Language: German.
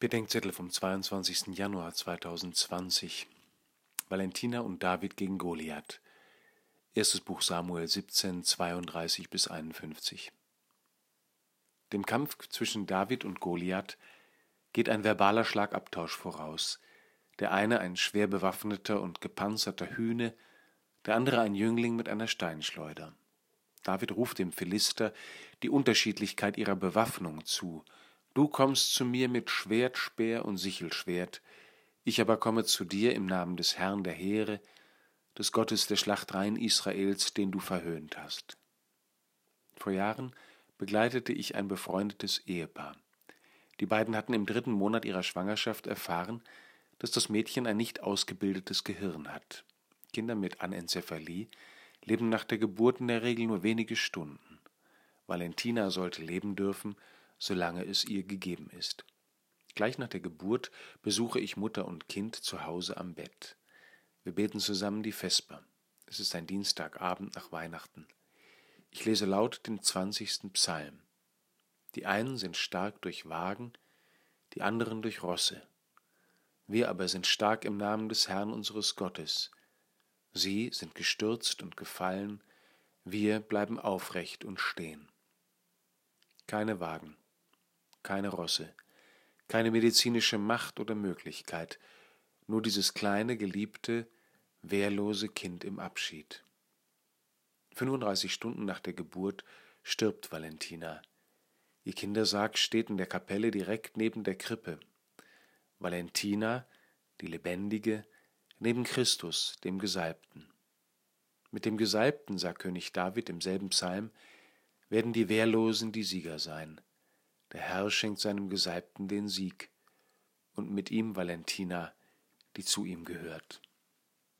Bedenkzettel vom 22. Januar 2020 Valentina und David gegen Goliath. Erstes Buch Samuel 17, 32 bis 51. Dem Kampf zwischen David und Goliath geht ein verbaler Schlagabtausch voraus. Der eine ein schwer bewaffneter und gepanzerter Hühne, der andere ein Jüngling mit einer Steinschleuder. David ruft dem Philister die Unterschiedlichkeit ihrer Bewaffnung zu Du kommst zu mir mit Schwert, Speer und Sichelschwert, ich aber komme zu dir im Namen des Herrn der Heere, des Gottes der Schlachtreihen Israels, den du verhöhnt hast. Vor Jahren begleitete ich ein befreundetes Ehepaar. Die beiden hatten im dritten Monat ihrer Schwangerschaft erfahren, dass das Mädchen ein nicht ausgebildetes Gehirn hat. Kinder mit Anencephalie leben nach der Geburt in der Regel nur wenige Stunden. Valentina sollte leben dürfen, solange es ihr gegeben ist. Gleich nach der Geburt besuche ich Mutter und Kind zu Hause am Bett. Wir beten zusammen die Vesper. Es ist ein Dienstagabend nach Weihnachten. Ich lese laut den zwanzigsten Psalm. Die einen sind stark durch Wagen, die anderen durch Rosse. Wir aber sind stark im Namen des Herrn unseres Gottes. Sie sind gestürzt und gefallen, wir bleiben aufrecht und stehen. Keine Wagen, keine Rosse, keine medizinische Macht oder Möglichkeit, nur dieses kleine, geliebte, wehrlose Kind im Abschied. 35 Stunden nach der Geburt stirbt Valentina. Ihr Kindersarg steht in der Kapelle direkt neben der Krippe. Valentina, die Lebendige, neben Christus, dem Gesalbten. Mit dem Gesalbten, sagt König David im selben Psalm, werden die Wehrlosen die Sieger sein. Der Herr schenkt seinem Gesalbten den Sieg und mit ihm Valentina, die zu ihm gehört.